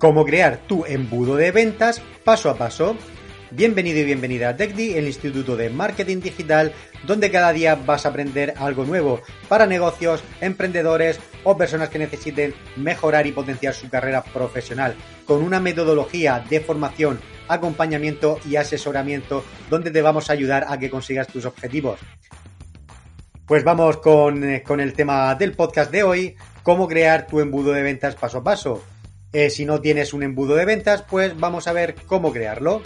cómo crear tu embudo de ventas paso a paso. Bienvenido y bienvenida a TechDi, el Instituto de Marketing Digital, donde cada día vas a aprender algo nuevo para negocios, emprendedores o personas que necesiten mejorar y potenciar su carrera profesional, con una metodología de formación, acompañamiento y asesoramiento donde te vamos a ayudar a que consigas tus objetivos. Pues vamos con, eh, con el tema del podcast de hoy, cómo crear tu embudo de ventas paso a paso. Eh, si no tienes un embudo de ventas, pues vamos a ver cómo crearlo.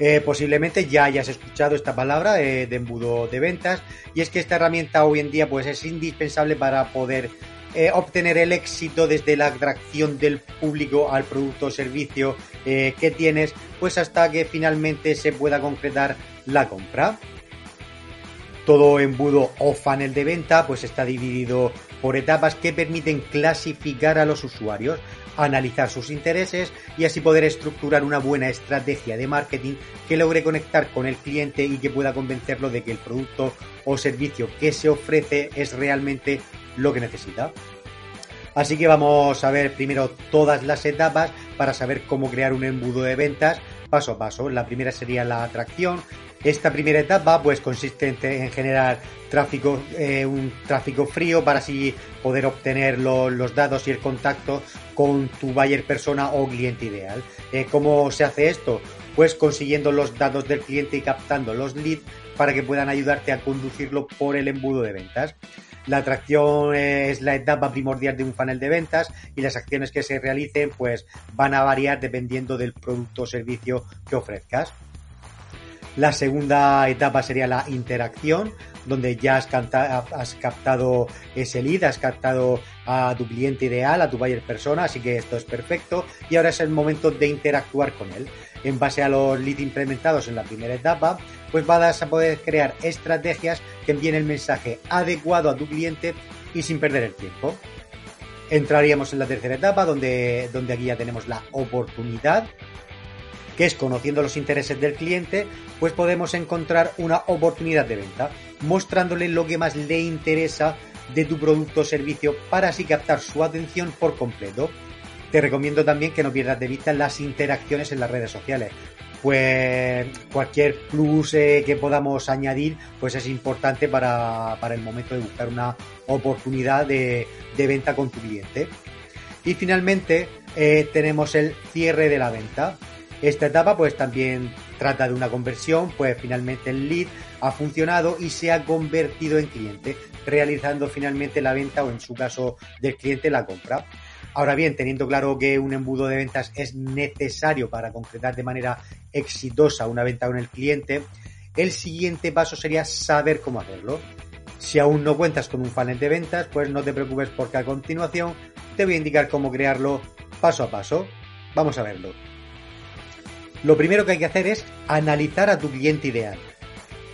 Eh, posiblemente ya hayas escuchado esta palabra eh, de embudo de ventas y es que esta herramienta hoy en día pues es indispensable para poder obtener el éxito desde la atracción del público al producto o servicio que tienes pues hasta que finalmente se pueda concretar la compra. Todo embudo o funnel de venta pues está dividido por etapas que permiten clasificar a los usuarios analizar sus intereses y así poder estructurar una buena estrategia de marketing que logre conectar con el cliente y que pueda convencerlo de que el producto o servicio que se ofrece es realmente lo que necesita. Así que vamos a ver primero todas las etapas para saber cómo crear un embudo de ventas paso a paso. La primera sería la atracción, esta primera etapa pues consiste en generar tráfico, eh, un tráfico frío para así poder obtener los datos y el contacto con tu buyer persona o cliente ideal. Eh, ¿Cómo se hace esto? Pues consiguiendo los datos del cliente y captando los leads para que puedan ayudarte a conducirlo por el embudo de ventas. La atracción es la etapa primordial de un funnel de ventas y las acciones que se realicen pues van a variar dependiendo del producto o servicio que ofrezcas. La segunda etapa sería la interacción, donde ya has, captado ese lead, has captado a tu cliente ideal, a tu buyer persona, así que esto es perfecto. Y ahora es el momento de interactuar con él. En base a los leads implementados en la primera etapa, pues vas a poder crear estrategias que envíen el mensaje adecuado a tu cliente y sin perder el tiempo. Entraríamos en la tercera etapa, donde, donde aquí ya tenemos la oportunidad, que es conociendo los intereses del cliente, pues podemos encontrar una oportunidad de venta, mostrándole lo que más le interesa de tu producto o servicio para así captar su atención por completo. Te recomiendo también que no pierdas de vista las interacciones en las redes sociales, pues cualquier plus eh, que podamos añadir pues es importante para, el momento de buscar una oportunidad de, venta con tu cliente. Y finalmente eh, tenemos el cierre de la venta. Esta etapa pues también trata de una conversión, pues finalmente el lead ha funcionado y se ha convertido en cliente, realizando finalmente la venta o en su caso del cliente la compra. Ahora bien, teniendo claro que un embudo de ventas es necesario para concretar de manera exitosa una venta con el cliente, el siguiente paso sería saber cómo hacerlo. Si aún no cuentas con un funnel de ventas, pues no te preocupes porque a continuación te voy a indicar cómo crearlo paso a paso. Vamos a verlo. Lo primero que hay que hacer es analizar a tu cliente ideal.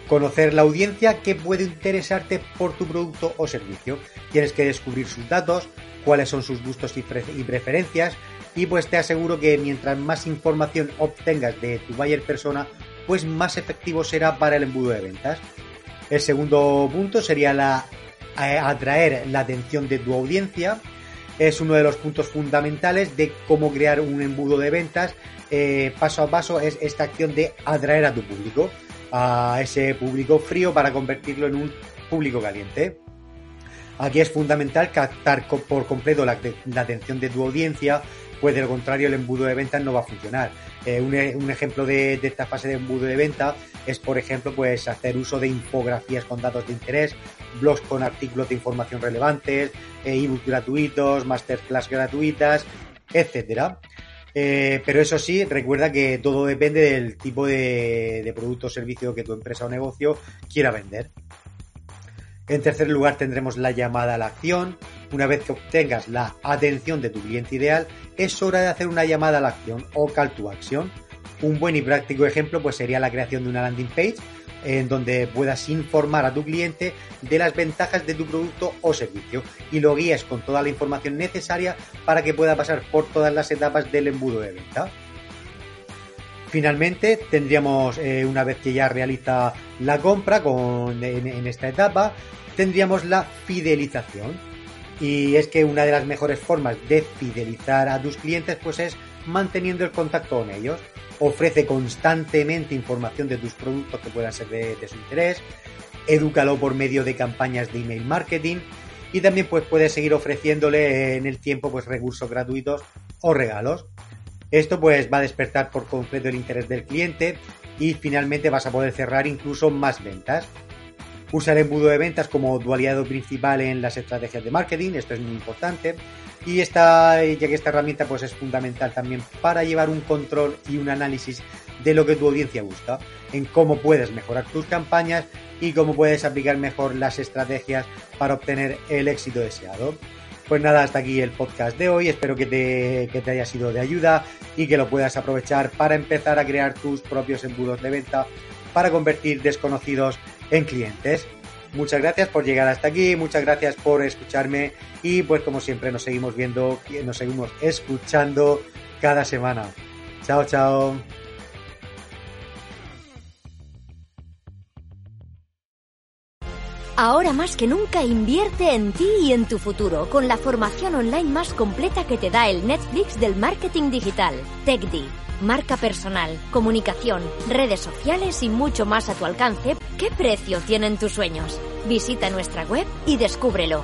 Conocer la audiencia que puede interesarte por tu producto o servicio. Tienes que descubrir sus datos, cuáles son sus gustos y, preferencias y pues te aseguro que mientras más información obtengas de tu buyer persona, pues más efectivo será para el embudo de ventas. El segundo punto sería la eh, atraer la atención de tu audiencia. Es uno de los puntos fundamentales de cómo crear un embudo de ventas eh, paso a paso es esta acción de atraer a tu público, a ese público frío para convertirlo en un público caliente. Aquí es fundamental captar por completo la, atención de tu audiencia, pues de lo contrario el embudo de ventas no va a funcionar. Eh, un, ejemplo de, esta fase de embudo de venta es, por ejemplo, pues hacer uso de infografías con datos de interés, blogs con artículos de información relevantes, eh, ebooks gratuitos, masterclass gratuitas, etcétera. Eh, pero eso sí, recuerda que todo depende del tipo de, producto o servicio que tu empresa o negocio quiera vender. En tercer lugar tendremos la llamada a la acción. Una vez que obtengas la atención de tu cliente ideal, es hora de hacer una llamada a la acción o call to action. Un buen y práctico ejemplo pues sería la creación de una landing page en donde puedas informar a tu cliente de las ventajas de tu producto o servicio y lo guíes con toda la información necesaria para que pueda pasar por todas las etapas del embudo de venta. Finalmente, tendríamos, eh, una vez que ya realiza la compra con, en, esta etapa, tendríamos la fidelización. Y es que una de las mejores formas de fidelizar a tus clientes pues es manteniendo el contacto con ellos. Ofrece constantemente información de tus productos que puedan ser de, su interés. Edúcalo por medio de campañas de email marketing. Y también pues puedes seguir ofreciéndole en el tiempo pues recursos gratuitos o regalos. Esto pues va a despertar por completo el interés del cliente y finalmente vas a poder cerrar incluso más ventas. Usa el embudo de ventas como dualidad principal en las estrategias de marketing, esto es muy importante. Y esta, ya que esta herramienta pues es fundamental también para llevar un control y un análisis de lo que tu audiencia busca, en cómo puedes mejorar tus campañas y cómo puedes aplicar mejor las estrategias para obtener el éxito deseado. Pues nada, hasta aquí el podcast de hoy. Espero que te, que te haya sido de ayuda y que lo puedas aprovechar para empezar a crear tus propios embudos de venta para convertir desconocidos en clientes. Muchas gracias por llegar hasta aquí, muchas gracias por escucharme y pues como siempre nos seguimos viendo, nos seguimos escuchando cada semana. Chao, chao. Ahora más que nunca invierte en ti y en tu futuro con la formación online más completa que te da el Netflix del marketing digital, TechD marca personal, comunicación, redes sociales y mucho más a tu alcance, ¿qué precio tienen tus sueños? Visita nuestra web y descúbrelo